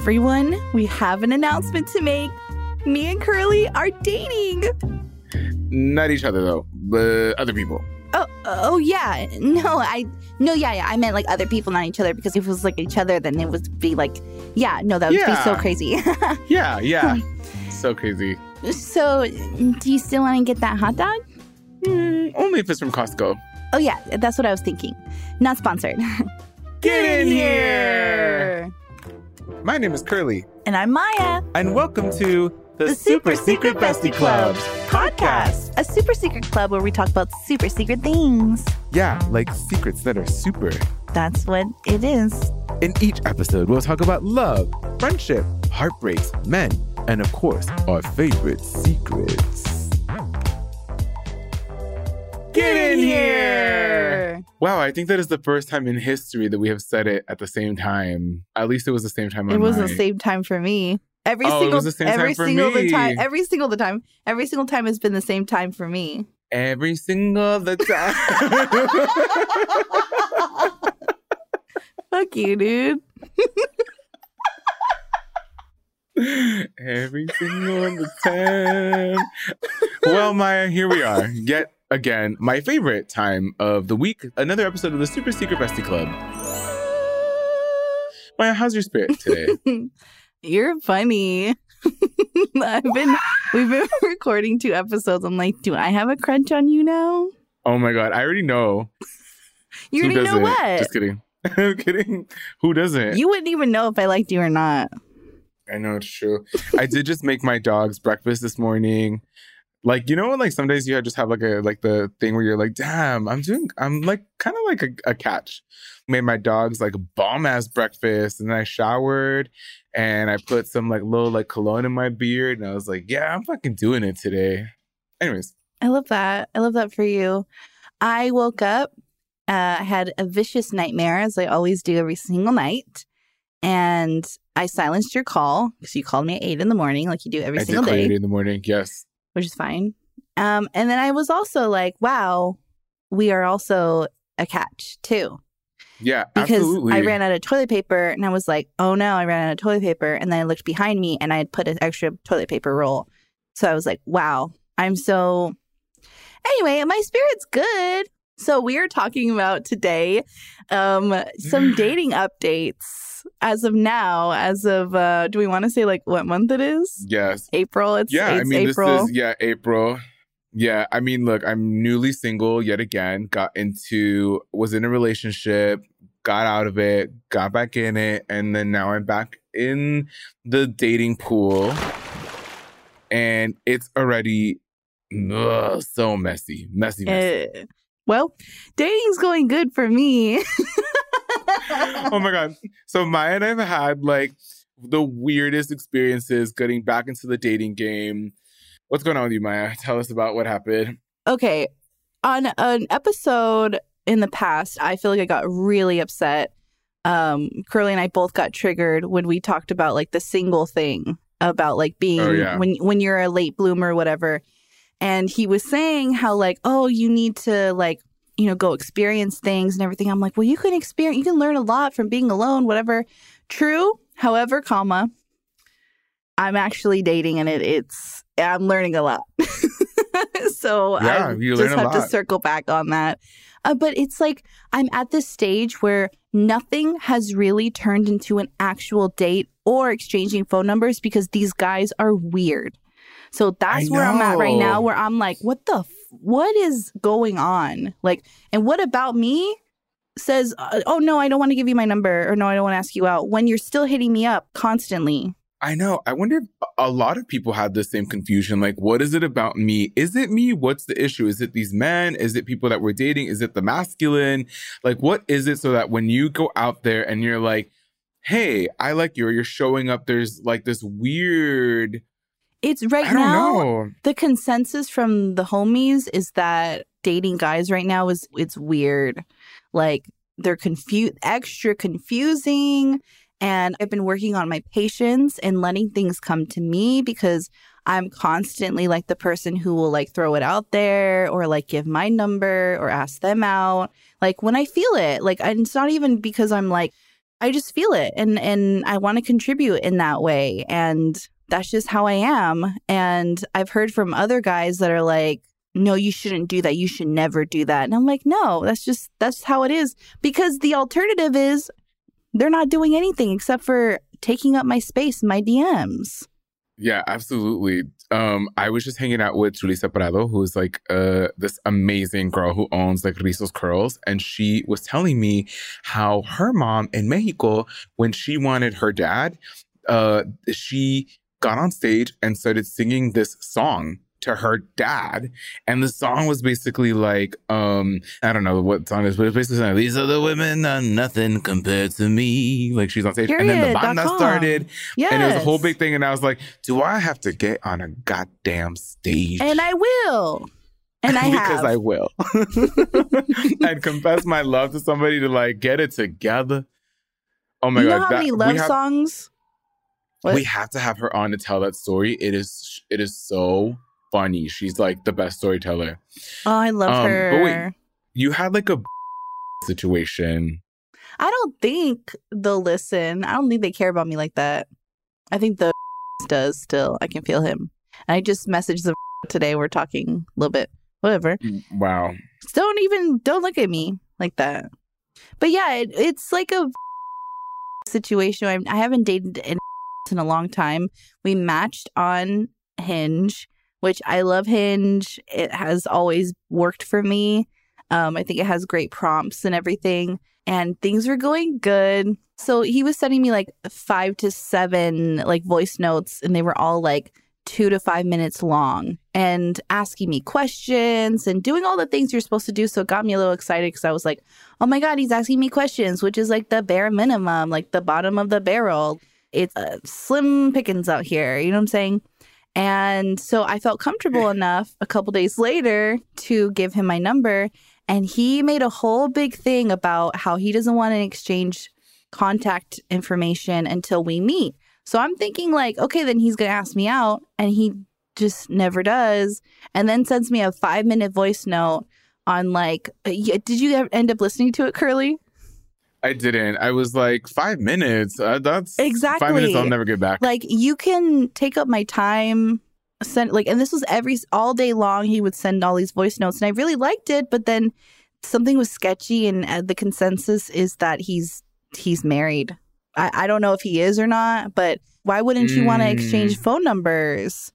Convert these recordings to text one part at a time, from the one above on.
Everyone, we have an announcement to make. Me and Curly are dating. Not each other though, but other people. Oh, oh yeah. No, I no, yeah, yeah. I meant like other people, not each other. Because if it was like each other, then it would be like, yeah, no, that would be so crazy. Yeah, yeah. so crazy. so, do you still want to get that hot dog? Mm, only if it's from Costco. Oh yeah, that's what I was thinking. Not sponsored. Get in here! My name is Curly, And I'm Maya. and welcome to the, A super secret Bestie Club podcast, a super secret club where we talk about super secret things. Yeah, like secrets that are super. That's what it is. In each episode, we'll talk about love, friendship, heartbreaks, men, and of course, our favorite secrets. Get in here! Wow, I think that is the first time in history that we have said it at the same time. At least it was the same time. It was the same time for me. Every Oh, single was the same time every for single the time every single the time every single time has been the same time for me. Every single the time. Fuck you, dude. Every single the time. well, Maya, here we are. Yet again, my favorite time of the week. Another episode of the Super Secret Bestie Club. Maya, how's your spirit today? You're funny. I've been we've been recording two episodes. I'm like, do I have a crunch on you now? oh my god, I already know. You Who already know doesn't? what? Just kidding. I'm kidding. Who doesn't? You wouldn't even know if I liked you or not. I know it's true. I did just make my dogs breakfast this morning. Like you know, when like some days you just have like a like the thing where you're like, damn, I'm doing, I'm like kind of like a, a catch. Made my dogs like a bomb ass breakfast, and then I showered, and I put some like little like cologne in my beard, and I was like, yeah, I'm fucking doing it today. Anyways, I love that. I love that for you. I woke up, uh, had a vicious nightmare, as I always do every single night. And I silenced your call because you called me at eight in the morning, like you do every I single day. Eight in the morning. Yes, which is fine. Um, and then I was also like, wow, we are also a catch too. yeah, Because absolutely. I ran out of toilet paper and I was like, oh no, I ran out of toilet paper. And then I looked behind me and I had put an extra toilet paper roll. So I was like, wow, I'm so. Anyway, my spirit's good. So we are talking about today um, some dating updates as of now, as of, uh, do we want to say like what month it is? yes. April. It's, yeah, it's I mean, April. this is yeah, April. Yeah, I mean, look, I'm newly single yet again. Got into, was in a relationship, got out of it, got back in it, and then now I'm back in the dating pool, and it's already ugh, so messy, messy, messy. Uh, well, dating's going good for me. oh my god! So Maya and I've had like the weirdest experiences getting back into the dating game. What's going on with you, Maya? Tell us about what happened. okay on an episode in the past i feel like i got really upset um, Curly and I both got triggered when we talked about like the single thing about like being Oh, yeah. when when you're a late bloomer or whatever. And he was saying how like, oh, you need to like, you know, go experience things and everything. I'm like, well, you can experience, you can learn a lot from being alone, whatever. True. However, comma, I'm actually dating and it, it's I'm learning a lot. so Yeah, I just have to circle back on that. Uh, but it's like I'm at this stage where nothing has really turned into an actual date or exchanging phone numbers because these guys are weird. So that's where I'm at right now, where I'm like, what the, f- what is going on? Like, and what about me says, uh, oh no, I don't want to give you my number, or no, I don't want to ask you out when you're still hitting me up constantly. I know. I wonder if a lot of people had the same confusion. Like, what is it about me? Is it me? What's the issue? Is it these men? Is it people that we're dating? Is it the masculine? Like, what is it so that when you go out there and you're like, hey, I like you, or you're showing up, there's like this weird, It's right now. know. The consensus from the homies is that dating guys right now is it's weird. Like they're confused, extra confusing. And I've been working on my patience and letting things come to me because I'm constantly like the person who will like throw it out there or like give my number or ask them out. Like when I feel it, like and it's not even because I'm like I just feel it and and I want to contribute in that way and that's just how I am. And I've heard from other guys that are like no you shouldn't do that. You should never do that. And I'm like no that's just that's how it is. Because the alternative is they're not doing anything except for taking up my space my DMs. Yeah, absolutely. Um, I was just hanging out with Julissa Prado, who's like uh this amazing girl who owns like Rizos Curls, and she was telling me how her mom in Mexico, when she wanted her dad, uh, she got on stage and started singing this song to her dad and the song was basically like um i don't know what song it is but it's basically like, these are the women are nothing compared to me like she's on stage and then the Period. banda started Yes. and it was a whole big thing. And I was like, do I have to get on a goddamn stage? And I will. And I have. because have. I will. and confess my love to somebody to like get it together. Oh my god. you god. know how that- many love have, songs? What? We have to have her on to tell that story. It is it is so funny. She's like the best storyteller. Oh, I love Um, her. but wait. You had like a situation. I don't think they'll listen. I don't think they care about me like that. I think the does still. I can feel him. And I just messaged the today. We're talking a little bit. Whatever. Wow. Don't even don't look at me like that. But yeah, it, it's like a situation. I'm, I haven't dated in, in a long time. We matched on Hinge, which I love Hinge. It has always worked for me. Um, I think it has great prompts and everything, and things were going good. So he was sending me like five to seven like voice notes, and they were all like two to five minutes long and asking me questions and doing all the things you're supposed to do. So it got me a little excited because I was like, oh my God, he's asking me questions, which is like the bare minimum, like the bottom of the barrel. It's uh, slim pickings out here. You know what I'm saying? And so I felt comfortable enough a couple days later to give him my number. And he made a whole big thing about how he doesn't want to exchange contact information until we meet. So I'm thinking, like, okay, then he's going to ask me out. And he just never does. And then sends me a five minute voice note on, like, uh, did you end up listening to it, Curly? I didn't. I was like, five minutes. Uh, that's Five minutes I'll never get back. like you can take up my time send like and this was every all day long he would send all these voice notes and i really liked it but then something was sketchy and uh, the consensus is that he's he's married I, I don't know if he is or not but why wouldn't you want to exchange Mm. phone numbers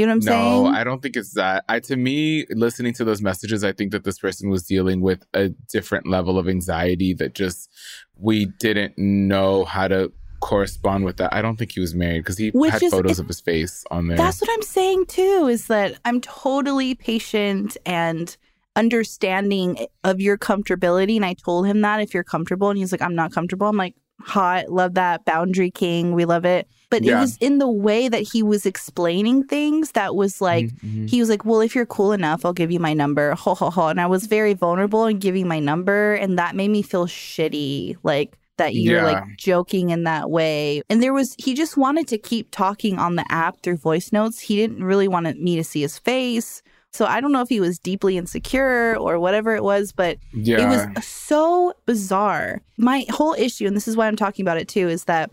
you know what i'm no, saying No, I don't think it's that. I to me, listening to those messages, I think that this person was dealing with a different level of anxiety that just we didn't know how to correspond with that. I don't think he was married because he Which had is- photos it- of his face on there. That's what I'm saying too, is that I'm totally patient and understanding of your comfortability. And I told him that if you're comfortable, and he's like, I'm not comfortable. I'm like, hot, love that. Boundary king, we love it. But it was in the way that he was explaining things that was like, Mhm. he was like, Well, if you're cool enough, I'll give you my number. Ho ho ho. And I was very vulnerable in giving my number. And that made me feel shitty. Like that you're Yeah. like joking in that way. And there was, he just wanted to keep talking on the app through voice notes. He didn't really want me to see his face. So I don't know if he was deeply insecure or whatever it was, but Yeah. it was so bizarre. My whole issue, and this is why I'm talking about it too, is that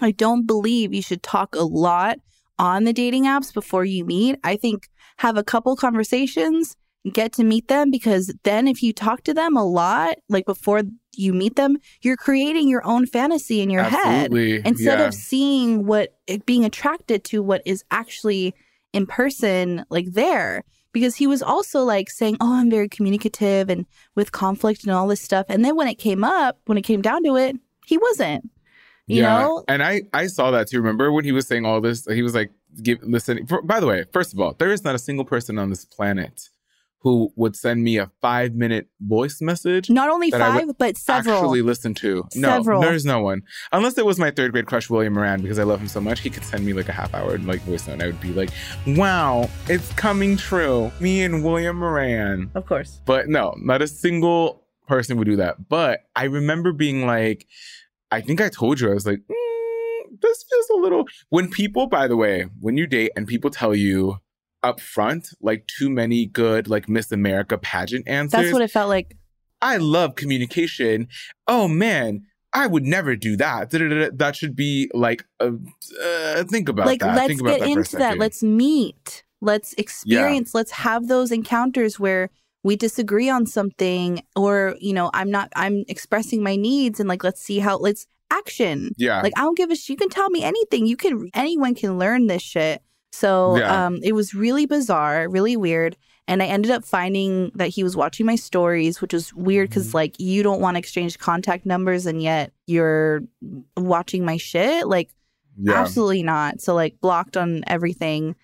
I don't believe you should talk a lot on the dating apps before you meet. I think have a couple conversations, get to meet them, because then if you talk to them a lot, like before you meet them, you're creating your own fantasy in your head instead yeah. of seeing what being attracted to what is actually in person like there because he was also like saying oh i'm very communicative and with conflict and all this stuff and then when it came up when it came down to it he wasn't you know and I I saw that too. Remember when he was saying all this? He was like, "Give listen." For, by the way, first of all, there is not a single person on this planet who would send me a five minute voice message not only that I would five but several actually listen to. No, Several. there's no one. Unless it was my third grade crush, William Moran, because I love him so much. He could send me like a half hour like voice note, and I would be like, "Wow, it's coming true." Me and William Moran. of course But no, not a single person would do that. But I remember being like, I think I told you, I was like, "Mm, this feels a little. When people, by the way, when you date and people tell you up front, like too many good, like Miss America pageant answers, that's what it felt like. I love communication. Oh man, I would never do that. That should be like, uh, uh, think about like that. let's think about get that into that. let's meet. Let's experience. Let's have those encounters where we disagree on something or you know i'm not i'm expressing my needs and like let's see how let's action. Yeah, like i don't give a sh- you can tell me anything. You can anyone can learn this shit so Yeah. um it was really bizarre really weird and i ended up finding that he was watching my stories which was weird because Mm-hmm. like you don't want to exchange contact numbers and yet you're watching my shit like yeah. Absolutely not. So like blocked on everything.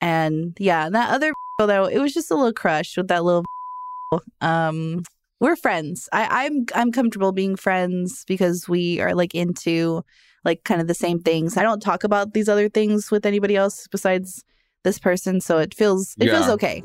And yeah, that other though, it was just a little crush with that little um we're friends. I, I'm I'm comfortable being friends because we are like into like kind of the same things. I don't talk about these other things with anybody else besides this person, so it feels it feels okay.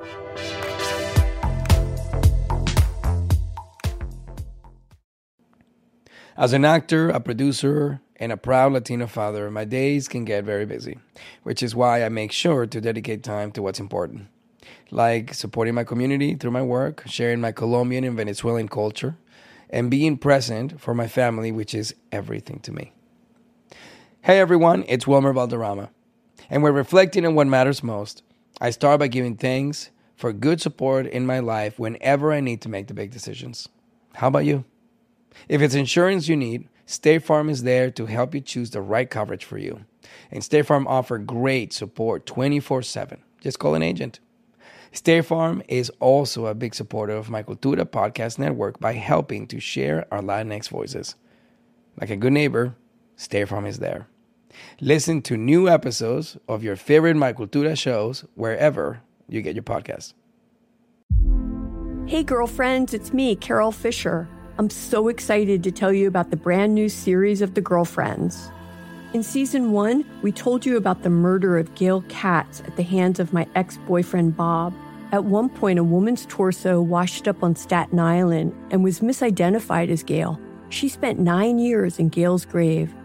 As an actor, a producer, and a proud Latino father, my days can get very busy, which is why I make sure to dedicate time to what's important, like supporting my community through my work, sharing my Colombian and Venezuelan culture, and being present for my family, which is everything to me. Hey everyone, it's Wilmer Valderrama, and we're reflecting on what matters most. I start by giving thanks for good support in my life whenever I need to make the big decisions. How about you? If it's insurance you need, State Farm is there to help you choose the right coverage for you. And State Farm offer great support 24/7. Just call an agent. State Farm is also a big supporter of my Cultura podcast network by helping to share our Latinx voices. Like a good neighbor, State Farm is there. Listen to new episodes of your favorite My Cultura shows wherever you get your podcasts. Hey, girlfriends, it's me, Carol Fisher. I'm so excited to tell you about the brand new series of The Girlfriends. In season one, we told you about the murder of Gail Katz at the hands of my ex boyfriend Bob. At one point, a woman's torso washed up on Staten Island and was misidentified as Gail. She spent nine years in Gail's grave,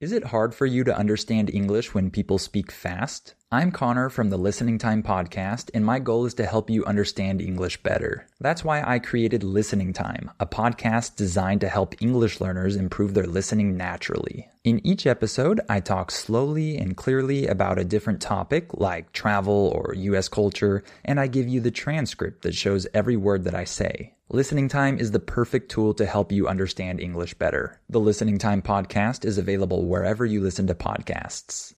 Is it hard for you to understand English when people speak fast? I'm Connor from the Listening Time Podcast, and my goal is to help you understand English better. That's why I created Listening Time, a podcast designed to help English learners improve their listening naturally. In each episode, I talk slowly and clearly about a different topic, like travel or US culture, and I give you the transcript that shows every word that I say. Listening Time is the perfect tool to help you understand English better. The Listening Time podcast is available wherever you listen to podcasts.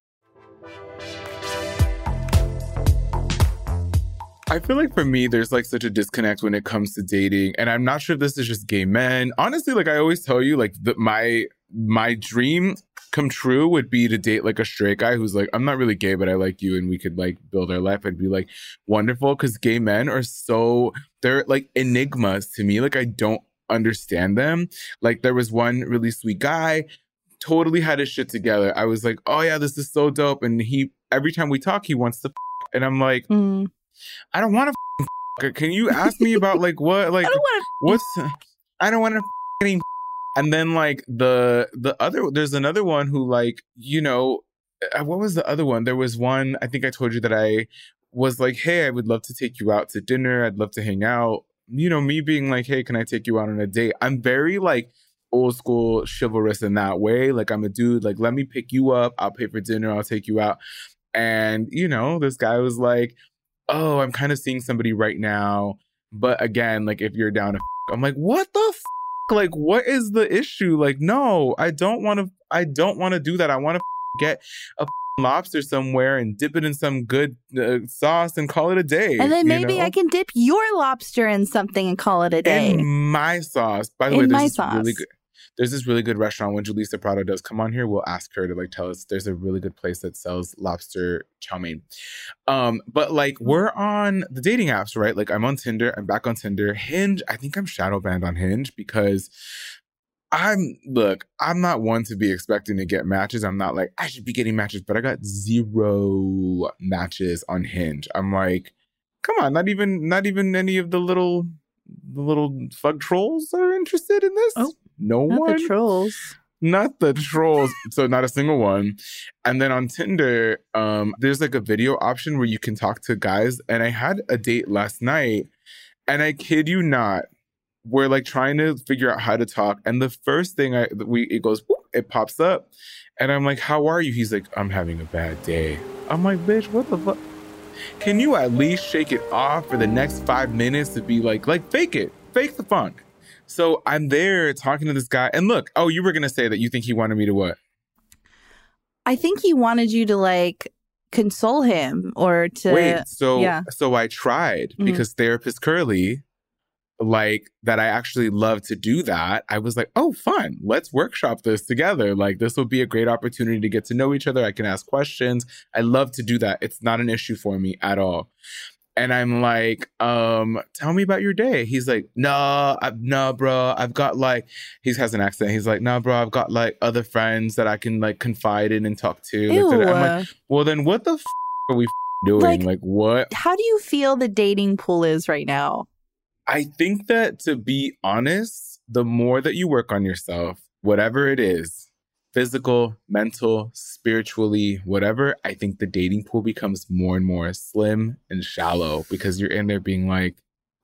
I feel like for me, there's like such a disconnect when it comes to dating, and I'm not sure if this is just gay men. Honestly, like I always tell you, like the, my my dream come true would be to date like a straight guy who's like, I'm not really gay, but I like you, and we could like build our life. I'd be like wonderful because gay men are so they're like enigmas to me. Like I don't understand them. Like there was one really sweet guy, totally had his shit together. I was like, oh yeah, this is so dope, and he every time we talk, he wants to, f- and I'm like. Mm. I don't want to. Can you ask me about like what like I what's I don't want to. And then like the the other there's another one who like you know uh, what was the other one? There was one I think I told you that I was like, hey, I would love to take you out to dinner. I'd love to hang out. You know, me being like, hey, can I take you out on a date? I'm very like old school chivalrous in that way. Like I'm a dude. Like let me pick you up. I'll pay for dinner. I'll take you out. And you know, this guy was like, oh, I'm kind of seeing somebody right now. But again, like if you're down to, f- I'm like, what the f- like, what is the issue? Like, no, I don't want to. I don't want to do that. I want to f- get a f- lobster somewhere and dip it in some good uh, sauce and call it a day. And then maybe know? I can dip your lobster in something and call it a day. In my sauce. By the way, In my this really sauce. good. There's this really good restaurant when Julissa Prado does come on here. We'll ask her to like tell us. There's a really good place that sells lobster chow mein. Um, but like we're on the dating apps, right? Like I'm on Tinder. I'm back on Tinder. Hinge. I think I'm shadow banned on Hinge because I'm look. I'm not one to be expecting to get matches. I'm not like I should be getting matches, but I got zero matches on Hinge. I'm like, come on, not even not even any of the little the little fug trolls are interested in this. Oh, no Not one. the trolls. Not the trolls. so not a single one. And then on Tinder, um, there's like a video option where you can talk to guys. And I had a date last night, and I kid you not, we're like trying to figure out how to talk. And the first thing I we it goes, whoop, it pops up, and I'm like, "How are you?" He's like, "I'm having a bad day." I'm like, "Bitch, what the fuck?" Can you at least shake it off for the next five minutes to be like, like fake it, fake the funk? So I'm there talking to this guy, and look, oh, you were gonna say that you think he wanted me to what? I think he wanted you to like console him or to Wait, so yeah. so I tried Mhm. because therapist Curly, like that I actually love to do that. I was like, oh, fun, let's workshop this together. Like this will be a great opportunity to get to know each other. I can ask questions. I love to do that. It's not an issue for me at all. And I'm like, um, tell me about your day. He's like, no, I, no, bro. I've got like, he has an accent. He's like, no, bro. I've got like other friends that I can like confide in and talk to. Ew. I'm like, well, then what the f- are we f- doing? Like- Like, what? How do you feel the dating pool is right now? I think that to be honest, the more that you work on yourself, whatever it is, physical, mental, spiritually, whatever, I think the dating pool becomes more and more slim and shallow because you're in there being like,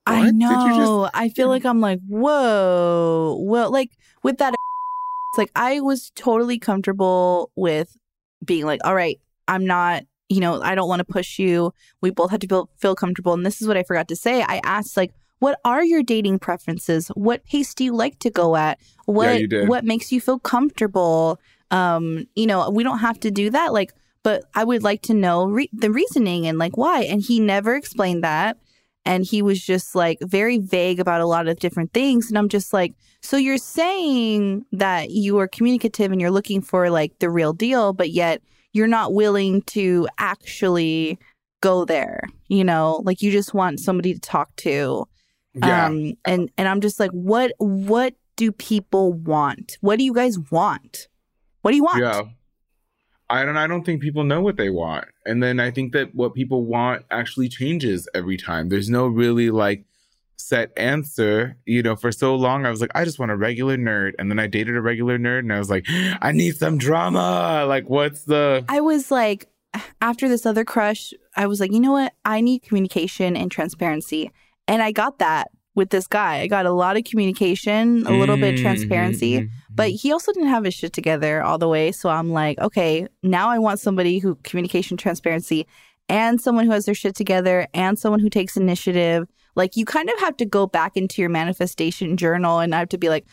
I What? Did you just- know. I feel like I'm like, whoa. Well, like with that, it's like I was totally comfortable with being like, all right, I'm not, you know, I don't want to push you. We both had to feel, feel comfortable. And this is what I forgot to say. I asked, like, what are your dating preferences? What pace do you like to go at? What did. what makes you feel comfortable? Um, you know, we don't have to do that. Like, but I would like to know re- the reasoning and like why. And he never explained that and he was just like very vague about a lot of different things and i'm just like so you're saying that you are communicative and you're looking for like the real deal but yet you're not willing to actually go there you know like you just want somebody to talk to yeah. um and and i'm just like what what do people want what do you guys want what do you want Yeah. I don't I don't think people know what they want. And then I think that what people want actually changes every time. There's no really like set answer. You know, for so long, I was like, I just want a regular nerd. And then I dated a regular nerd and I was like, I need some drama. Like, what's the. I was like, after this other crush, I was like, you know what? I need communication and transparency. And I got that with this guy. I got a lot of communication, a little bit of transparency, Mhm. but he also didn't have his shit together all the way. So I'm like, okay, now I want somebody who communication, transparency, and someone who has their shit together and someone who takes initiative. Like you kind of have to go back into your manifestation journal and I have to be like,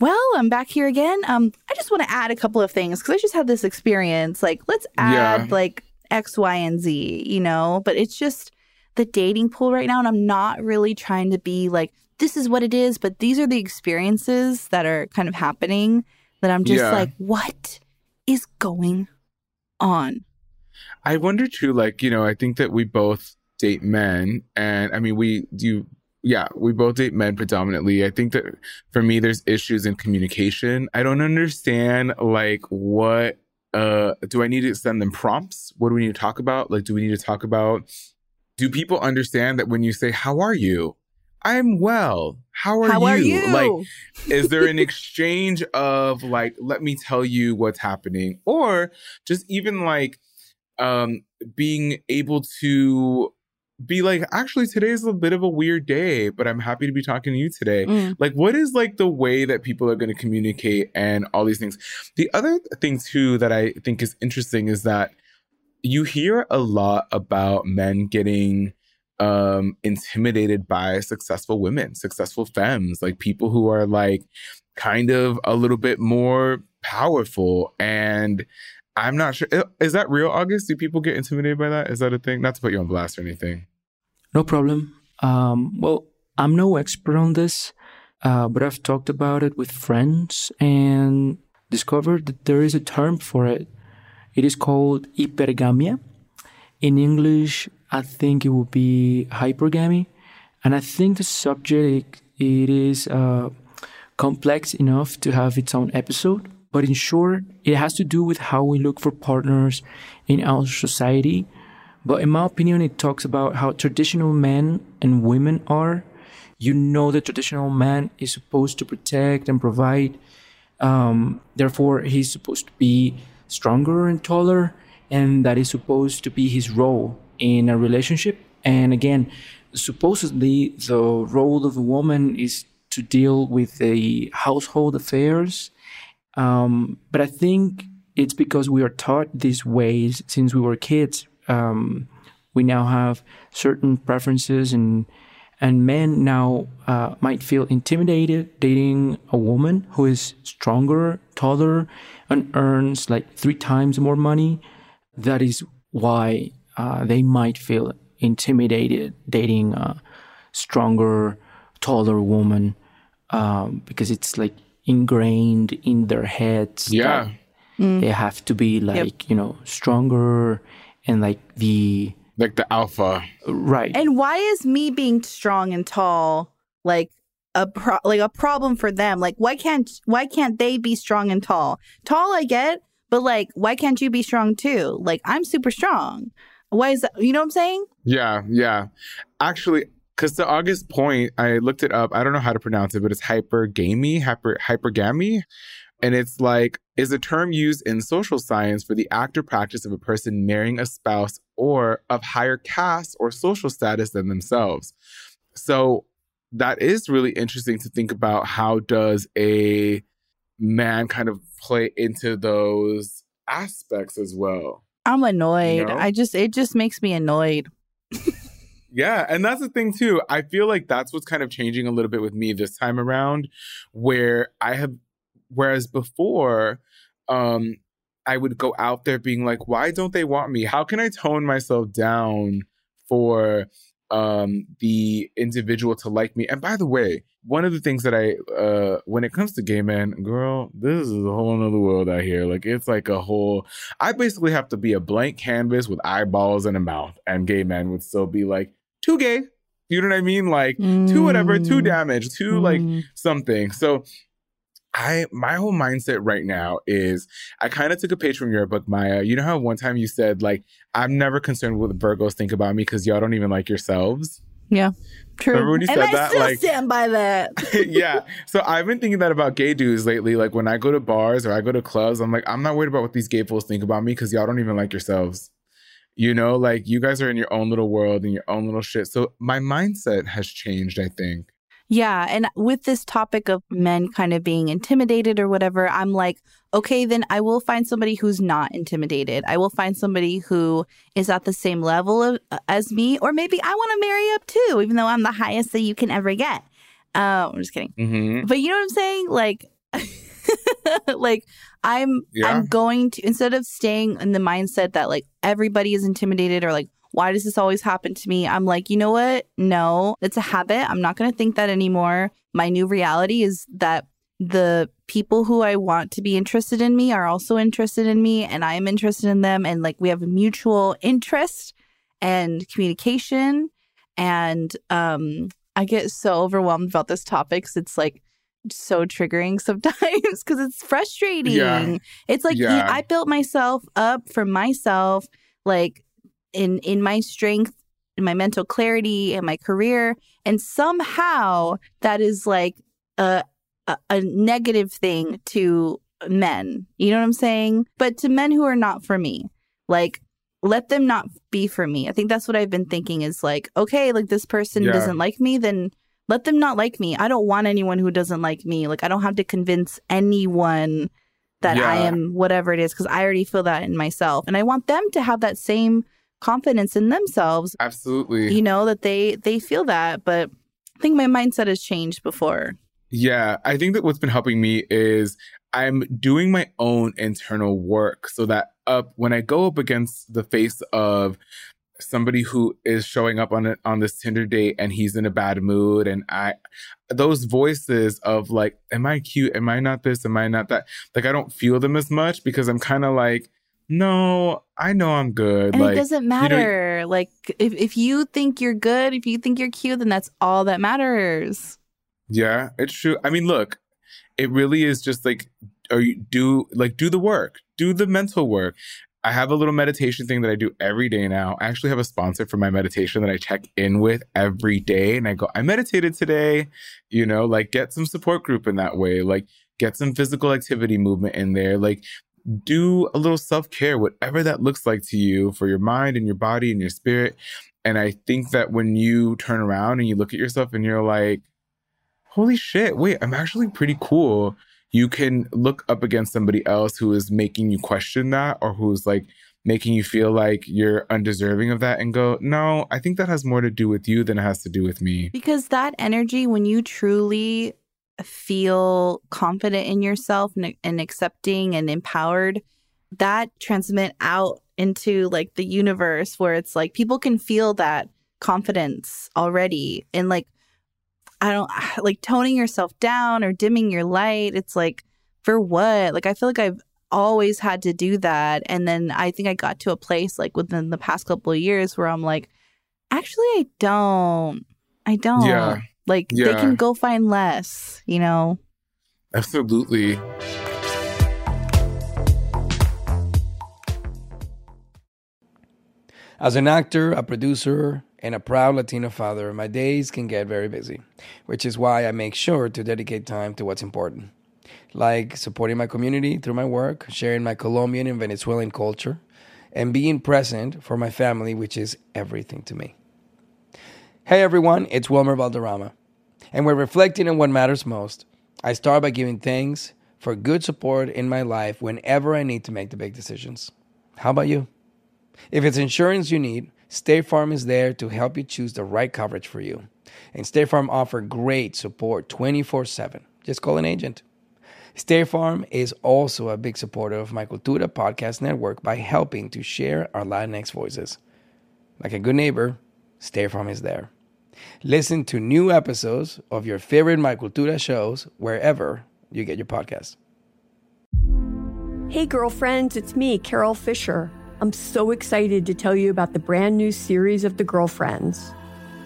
well, I'm back here again. Um, I just want to add a couple of things because I just had this experience. Like, let's add Yeah. like X, Y, and Z, you know? But it's just the dating pool right now. And I'm not really trying to be like, this is what it is, but these are the experiences that are kind of happening that I'm just Yeah. like, what is going on? I wonder too, like, you know, I think that we both date men. And I mean, we do, yeah, we both date men predominantly. I think that for me, there's issues in communication. I don't understand, like, what, uh, do I need to send them prompts? What do we need to talk about? Like, do we need to talk about, do people understand that when you say, how are you? I'm well. How are How you? are you? Like, is there an exchange of like, let me tell you what's happening? Or just even like, um being able to be like actually today is a bit of a weird day but i'm happy to be talking to you today Mm. like what is like the way that people are going to communicate and all these things the other thing too that i think is interesting is that you hear a lot about men getting um intimidated by successful women successful femmes like people who are like kind of a little bit more powerful and i'm not sure. Is that real august do people get intimidated by that is that a thing not to put you on blast or anything No problem. Um, well, I'm no expert on this, uh, but I've talked about it with friends and discovered that there is a term for it. It is called hypergamia. In English, I think it would be hypergamy. And I think the subject, it is uh, complex enough to have its own episode. But in short, it has to do with how we look for partners in our society but in my opinion, it talks about how traditional men and women are. You know, the traditional man is supposed to protect and provide. Um, therefore, he's supposed to be stronger and taller, and that is supposed to be his role in a relationship. And again, supposedly, the role of a woman is to deal with the household affairs. Um, but I think it's because we are taught these ways since we were kids um, we now have certain preferences and and men now uh, might feel intimidated dating a woman who is stronger, taller, and earns like three times more money. That is why uh, they might feel intimidated dating a stronger, taller woman um, because it's like ingrained in their heads. Yeah. that They have to be like, you know, stronger and like the like the alpha right And why is me being strong and tall like a pro- like a problem for them? Like why can't why can't they be strong and tall? Tall I get, but like why can't you be strong too? Like I'm super strong. Why is that? You know what I'm saying? Yeah, yeah. Actually, because the August point, I looked it up. I don't know how to pronounce it, but it's hypergamy, hyper hypergamy. And it's like is a term used in social science for the act or practice of a person marrying a spouse or of higher caste or social status than themselves. So that is really interesting to think about how does a man kind of play into those aspects as well. I'm annoyed. No? I just it just makes me annoyed. Yeah, and that's the thing too. I feel like that's what's kind of changing a little bit with me this time around, where I have, whereas before, um, I would go out there being like, why don't they want me? How can I tone myself down for um the individual to like me? And by the way, one of the things that I uh when it comes to gay men, girl, this is a whole nother world out here. Like it's like a whole I basically have to be a blank canvas with eyeballs and a mouth, and gay men would still be like, too gay. You know what I mean? Like too whatever, too damaged, too like something. So I my whole mindset right now is I kind of took a page from your book, Maya. You know how one time you said like I'm never concerned with what Virgos think about me because y'all don't even like yourselves. Yeah. True. Remember when you and said I that? still Like, stand by that. yeah. So I've been thinking that about gay dudes lately. Like when I go to bars or I go to clubs, I'm like, I'm not worried about what these gay fools think about me because y'all don't even like yourselves. You know, like you guys are in your own little world and your own little shit. So my mindset has changed, I think. Yeah. And with this topic of men kind of being intimidated or whatever, I'm like, okay, then I will find somebody who's not intimidated. I will find somebody who is at the same level of, uh, as me, or maybe I want to marry up too, even though I'm the highest that you can ever get. Uh, I'm just kidding. Mm-hmm. But you know what I'm saying? Like, like I'm Yeah. I'm going to instead of staying in the mindset that like everybody is intimidated or like why does this always happen to me? I'm like, you know what? No, it's a habit. I'm not going to think that anymore. My new reality is that the people who I want to be interested in me are also interested in me and I am interested in them and like we have a mutual interest and communication and um I get so overwhelmed about this topic 'cause it's like so triggering sometimes because it's frustrating. Yeah. It's like Yeah. I built myself up for myself, like in in my strength, in my mental clarity, and my career, and somehow that is like a a, a negative thing to men. You know what I'm saying? But to men who are not for me, like let them not be for me. I think that's what I've been thinking is like, okay, like this person Yeah. doesn't like me, then let them not like me. I don't want anyone who doesn't like me. Like I don't have to convince anyone that I am whatever it is because I already feel that in myself. And I want them to have that same confidence in themselves. Absolutely. You know, that they they feel that. But I think my mindset has changed before. Yeah, I think that what's been helping me is I'm doing my own internal work so that up when I go up against the face of somebody who is showing up on it on this Tinder date and he's in a bad mood and I those voices of like am I cute am I not this am I not that like I don't feel them as much because I'm kind of like no I know I'm good And like it doesn't you know, matter. like if, if you think you're good, if you think you're cute, then that's all that matters. Yeah, it's true. I mean, look, it really is just like, or you do like do the work, do the mental work. I have a little meditation thing that I do every day now. I actually have a sponsor for my meditation that I check in with every day, and I go, I meditated today. You know, like get some support group in that way. Like get some physical activity movement in there. Like do a little self care, whatever that looks like to you for your mind and your body and your spirit. And I think that when you turn around and you look at yourself and you're like, holy shit, wait, I'm actually pretty cool. You can look up against somebody else who is making you question that or who's like making you feel like you're undeserving of that and go, no, I think that has more to do with you than it has to do with me. Because that energy, when you truly feel confident in yourself and, and accepting and empowered, that transmit out into like the universe where it's like people can feel that confidence already. And like, I don't like toning yourself down or dimming your light. It's like, for what? Like, I feel like I've always had to do that. And then I think I got to a place like within the past couple of years where I'm like, actually, I don't. I don't. Yeah. Like, they can go find less, you know? Absolutely. As an actor, a producer, and a proud Latino father, my days can get very busy, which is why I make sure to dedicate time to what's important, like supporting my community through my work, sharing my Colombian and Venezuelan culture, and being present for my family, which is everything to me. Hey everyone, it's Wilmer Valderrama, and we're reflecting on what matters most. I start by giving thanks for good support in my life whenever I need to make the big decisions. How about you? If it's insurance you need, State Farm is there to help you choose the right coverage for you. And State Farm offer great support 24/7. Just call an agent. State Farm is also a big supporter of my Cultura podcast network by helping to share our Latinx voices. Like a good neighbor, State Farm is there. Listen to new episodes of your favorite My Cultura shows wherever you get your podcasts. Hey, girlfriends, it's me, Carol Fisher. I'm so excited to tell you about the brand new series of The Girlfriends.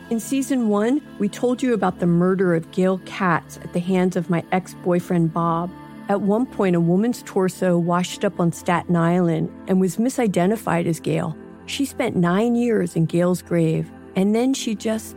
In season one, we told you about the murder of Gail Katz at the hands of my ex boyfriend, Bob. At one point, a woman's torso washed up on Staten Island and was misidentified as Gail. She spent nine years in Gail's grave, and then she just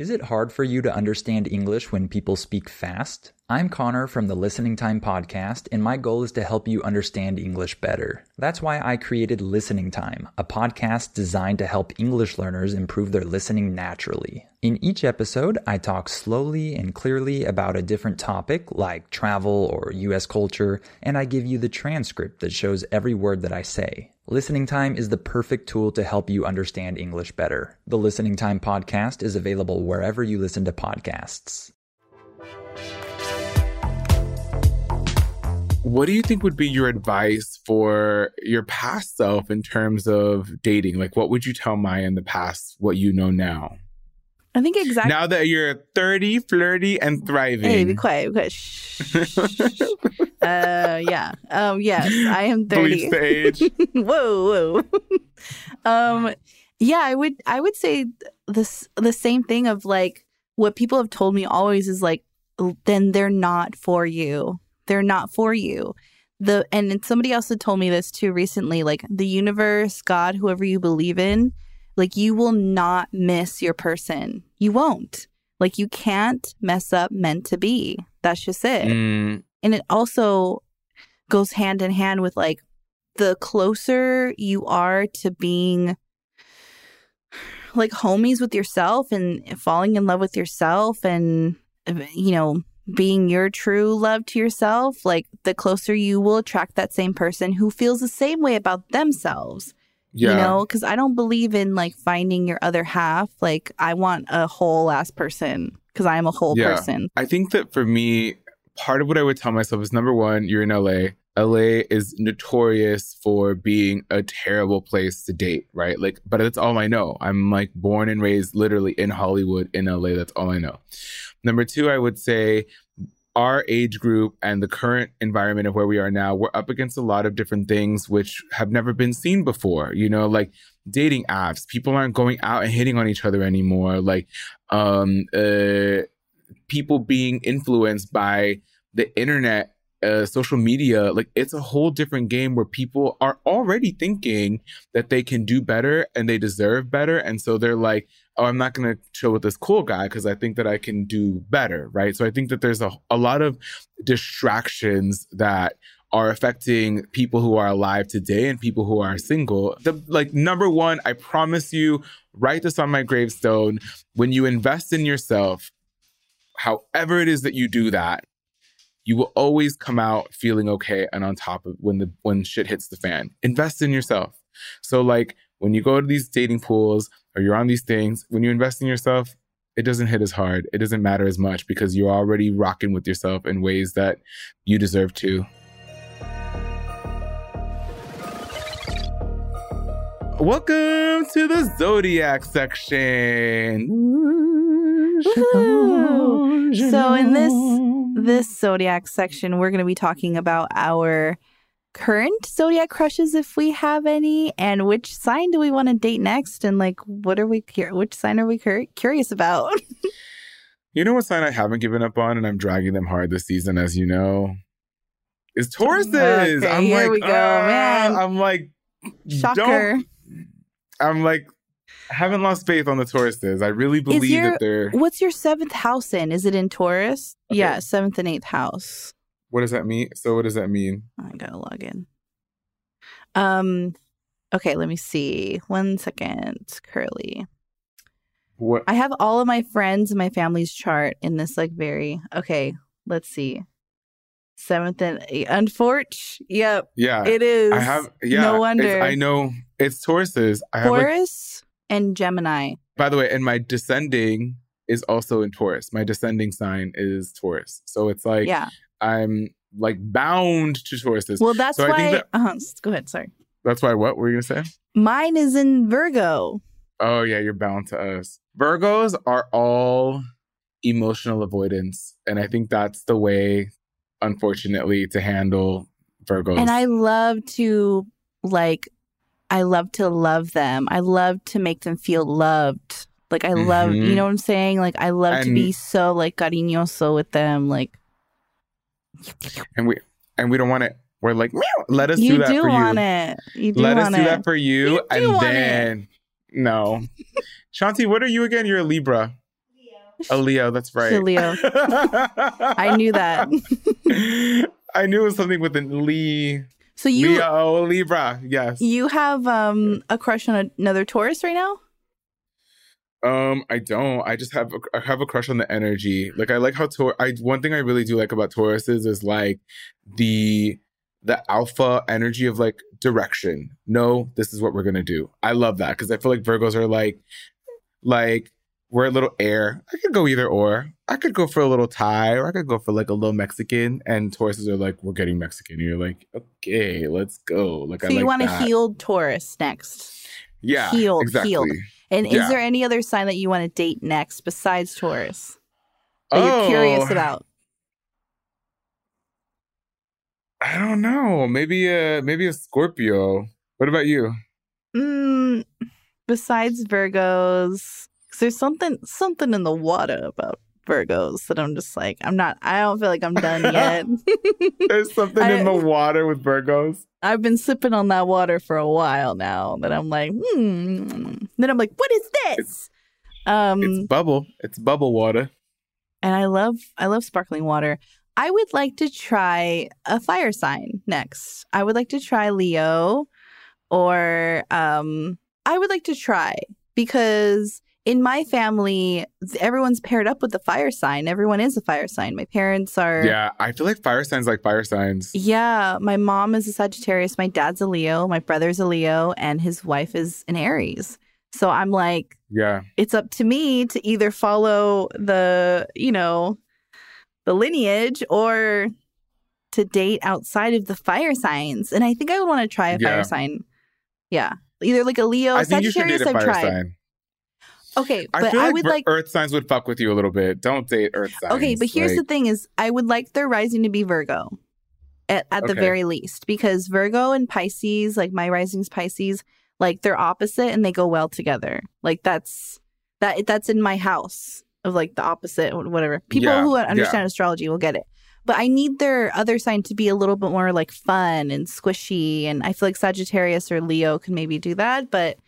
Is it hard for you to understand English when people speak fast? I'm Connor from the Listening Time Podcast, and my goal is to help you understand English better. That's why I created Listening Time, a podcast designed to help English learners improve their listening naturally. In each episode, I talk slowly and clearly about a different topic, like travel or US culture, and I give you the transcript that shows every word that I say. Listening Time is the perfect tool to help you understand English better. The Listening Time podcast is available wherever you listen to podcasts. What do you think would be your advice for your past self in terms of dating? Like, what would you tell Maya in the past, what you know now? I think exactly. Now that you're 30, flirty, and thriving. Hey, be quiet. Be quiet. Shh. uh, yeah. Um, yes, I am 30. Police the age. whoa, whoa. um, yeah, I would, I would say this, the same thing of like what people have told me always is like, then they're not for you. They're not for you. The and somebody else had told me this too recently. Like the universe, God, whoever you believe in, like you will not miss your person. You won't. Like you can't mess up meant to be. That's just it. Mm. And it also goes hand in hand with like the closer you are to being like homies with yourself and falling in love with yourself and you know being your true love to yourself like the closer you will attract that same person who feels the same way about themselves Yeah. you know because i don't believe in like finding your other half like i want a whole ass person because i am a whole person I think that for me, part of what I would tell myself is number one, you're in LA. LA is notorious for being a terrible place to date, right? Like, but that's all I know. I'm like born and raised literally in Hollywood, in LA. That's all I know. Number two, I would say our age group and the current environment of where we are now, we're up against a lot of different things which have never been seen before. You know, like dating apps. People aren't going out and hitting on each other anymore. Like, um, uh, people being influenced by the internet uh, social media like it's a whole different game where people are already thinking that they can do better and they deserve better and so they're like oh i'm not going to chill with this cool guy because i think that i can do better right so i think that there's a, a lot of distractions that are affecting people who are alive today and people who are single. The like number one, I promise you, write this on my gravestone. When you invest in yourself, however it is that you do that, you will always come out feeling okay and on top of when the when shit hits the fan. Invest in yourself. So like when you go to these dating pools or you're on these things, when you invest in yourself, it doesn't hit as hard. It doesn't matter as much because you're already rocking with yourself in ways that you deserve to. Welcome to the Zodiac section. So in this this zodiac section, we're going to be talking about our current zodiac crushes, if we have any, and which sign do we want to date next, and like what are we cur- which sign are we cur- curious about? You know what sign I haven't given up on, and I'm dragging them hard this season, as you know, is Tauruses. Okay, I'm here like, we go, "Ah," man. I'm like, Shocker. I'm like, I haven't lost faith on the Tauruses. I really believe your that they're. what's your seventh house in? Is it in Taurus? Yeah, seventh and eighth house. What does that mean? So, what does that mean? I gotta log in. Um, okay, let me see. One second, Curly. What? I have all of my friends and my family's chart in this like very okay. let's see. Seventh and. Unfortunate. Yep. Yeah. It is. I have yeah. No wonder. I know it's Tauruses. I Taurus and Gemini. by the way, and my descending is also in Taurus. My descending sign is Taurus. So it's like yeah. I'm like bound to Tauruses. Well, that's so I think why. that, uh-huh. Go ahead. Sorry. that's why what were you gonna say? Mine is in Virgo. Oh yeah, you're bound to us. Virgos are all emotional avoidance, and I think that's the way, unfortunately, to handle Virgos. And I love to like I love to love them. I love to make them feel loved. Like I love, you Mhm. know what I'm saying? Like I love to be so like cariñoso with them. Like and we and we don't want it. We're like, meow, let us do that do for you. Do want it. You do want it. Let us do it. that for you, You and want it. then no, Shanti, what are you again? You're a Libra. Leo. A Leo, that's right. She's a Leo. I knew that. I knew it was something with an Lee. So you Leo, Libra, yes. you have um a crush on another Taurus right now? Um, I don't. I just have a, I have a crush on the energy. Like I like how Taur. I one thing I really do like about Tauruses is like the the alpha energy of like direction. No, this is what we're gonna do. I love that because I feel like Virgos are like like we're a little air. I could go either or. I could go for a little Thai or I could go for like a little Mexican. And Tauruses are like, we're getting Mexican. And you're like, okay, let's go. Like So I you like want a that. healed Taurus next. Yeah, healed, exactly. healed. And is there any other sign that you want to date next besides Taurus that you're Oh. curious about? I don't know. Maybe a maybe a Scorpio. What about you? Mm, besides Virgos, there's something something in the water about Virgos that I'm just like I'm not. I don't feel like I'm done yet. There's something in the water with Virgos. I've been sipping on that water for a while now. That I'm like, hmm. Then I'm like, what is this? Um, It's bubble. It's bubble water. and I love I love sparkling water. I would like to try a fire sign next. I would like to try Leo or um I would like to try because in my family everyone's paired up with the fire sign. Everyone is a fire sign. My parents are Yeah, I feel like fire signs like fire signs. yeah, my mom is a Sagittarius, my dad's a Leo, my brother's a Leo, and his wife is an Aries. So I'm like, Yeah. it's up to me to either follow the, you know, the lineage or to date outside of the fire signs. And I think I would want to try a Yeah. fire sign. Yeah. Either like a Leo, I think you should Sagittarius I've tried. sign. Okay, I but I, like, would like earth signs would fuck with you a little bit. Don't date earth signs. Okay, but here's the thing is I would like their rising to be Virgo at, at the Okay. very least because Virgo and Pisces, like my rising's Pisces, like they're opposite and they go well together. Like that's that that's in my house of like the opposite or whatever. People Yeah, who understand yeah. astrology will get it. But I need their other sign to be a little bit more like fun and squishy and I feel like Sagittarius or Leo can maybe do that, but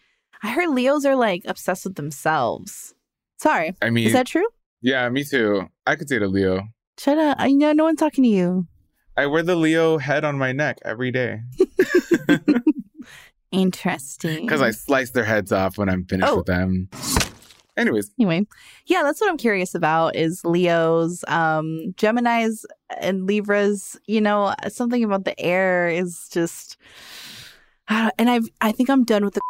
I heard Leos are like obsessed with themselves. Sorry. I mean, is that true? Yeah, me too. I could date a Leo. Shut up. I know no one's talking to you. I wear the Leo head on my neck every day Interesting. because I slice their heads off when I'm finished Oh. with them. Anyways, anyway, yeah, that's what I'm curious about is Leos, um, Gemini's and Libras. You know, something about the air is just, I don't- and I've I think I'm done with the.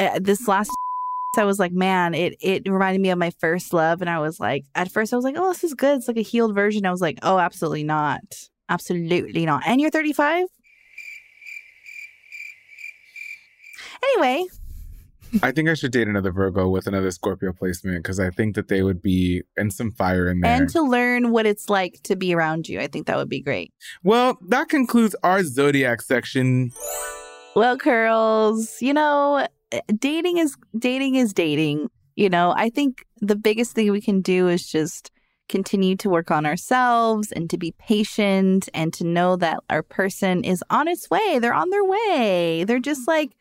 Uh, this last, I was like, man, it it reminded me of my first love, and I was like, at first I was like, oh, this is good. It's like a healed version. I was like, oh, absolutely not, absolutely not. And you're 35. Anyway, I think I should date another Virgo with another Scorpio placement because I think that they would be and some fire in there. and to learn what it's like to be around you. I think that would be great. well, that concludes our zodiac section. Well, curls, you know, dating is dating is dating. You know, I think the biggest thing we can do is just continue to work on ourselves and to be patient and to know that our person is on its way. They're on their way. They're just like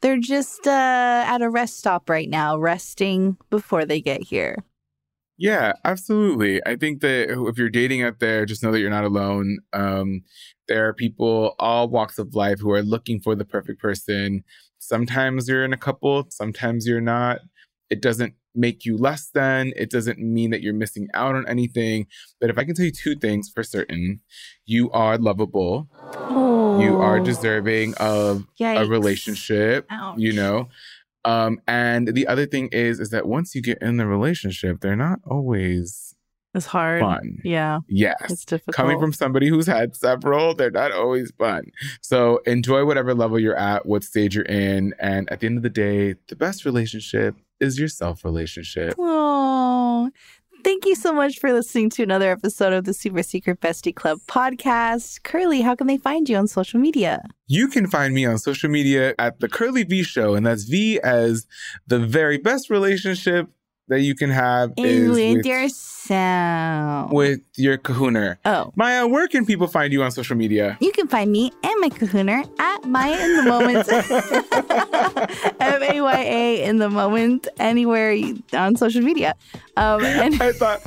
they're just uh, at a rest stop right now, resting before they get here. Yeah, absolutely. I think that if you're dating out there, just know that you're not alone. Um, there are people, all walks of life, who are looking for the perfect person. Sometimes you're in a couple, sometimes you're not. It doesn't make you less than. It doesn't mean that you're missing out on anything. But if I can tell you two things for certain, you are lovable. Oh. You are deserving of a relationship, Ouch. you know. Um, and the other thing is, is that once you get in the relationship, they're not always It's hard. fun. Yeah. Yes. It's difficult. Coming from somebody who's had several, they're not always fun. So enjoy whatever level you're at, what stage you're in. And at the end of the day, the best relationship is your self relationship. Oh, thank you so much for listening to another episode of the Super Secret Bestie Club podcast. Curly, how can they find you on social media? You can find me on social media at the Curly V Show, and that's V as the very best relationship that you can have is with with, yourself. with your kahuna. Oh. Maya, where can people find you on social media? You can find me and my kahuna at Maya in the Moment. M A Y A in the Moment, anywhere on social media. Um, and I thought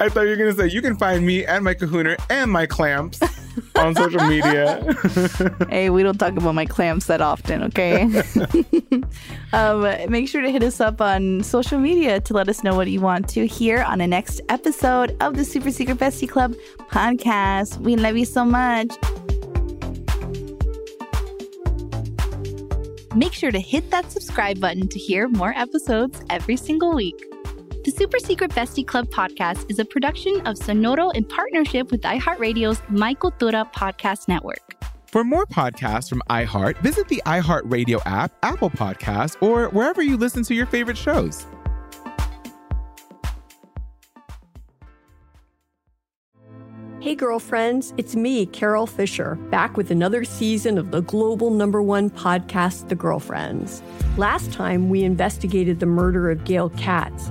I thought you were gonna say you can find me and my kahuna and my clamps on social media. hey, we don't talk about my clamps that often, okay? um, make sure to hit us up on social media to let us know what you want to hear on the next episode of the Super Secret Bestie Club podcast. We love you so much. Make sure to hit that subscribe button to hear more episodes every single week. The Super Secret Bestie Club podcast is a production of Sonoro in partnership with iHeartRadio's My Cultura podcast network. For more podcasts from iHeart, visit the iHeartRadio app, Apple Podcasts, or wherever you listen to your favorite shows. Hey, girlfriends, it's me, Carol Fisher, back with another season of the global number one podcast, The Girlfriends. Last time, we investigated the murder of Gail Katz.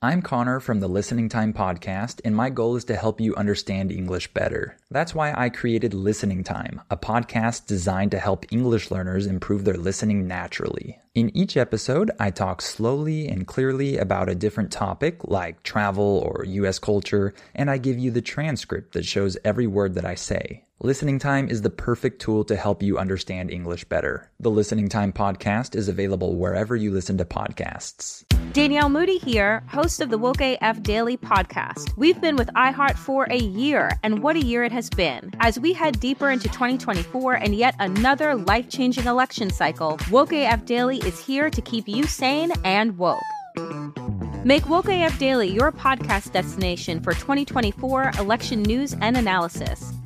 I'm Connor from the Listening Time Podcast, and my goal is to help you understand English better. That's why I created Listening Time, a podcast designed to help English learners improve their listening naturally. In each episode, I talk slowly and clearly about a different topic, like travel or US culture, and I give you the transcript that shows every word that I say. Listening Time is the perfect tool to help you understand English better. The Listening Time podcast is available wherever you listen to podcasts. Danielle Moody here, host of the Woke AF Daily podcast. We've been with iHeart for a year, and what a year it has been. As we head deeper into 2024 and yet another life changing election cycle, Woke AF Daily is here to keep you sane and woke. Make Woke AF Daily your podcast destination for 2024 election news and analysis.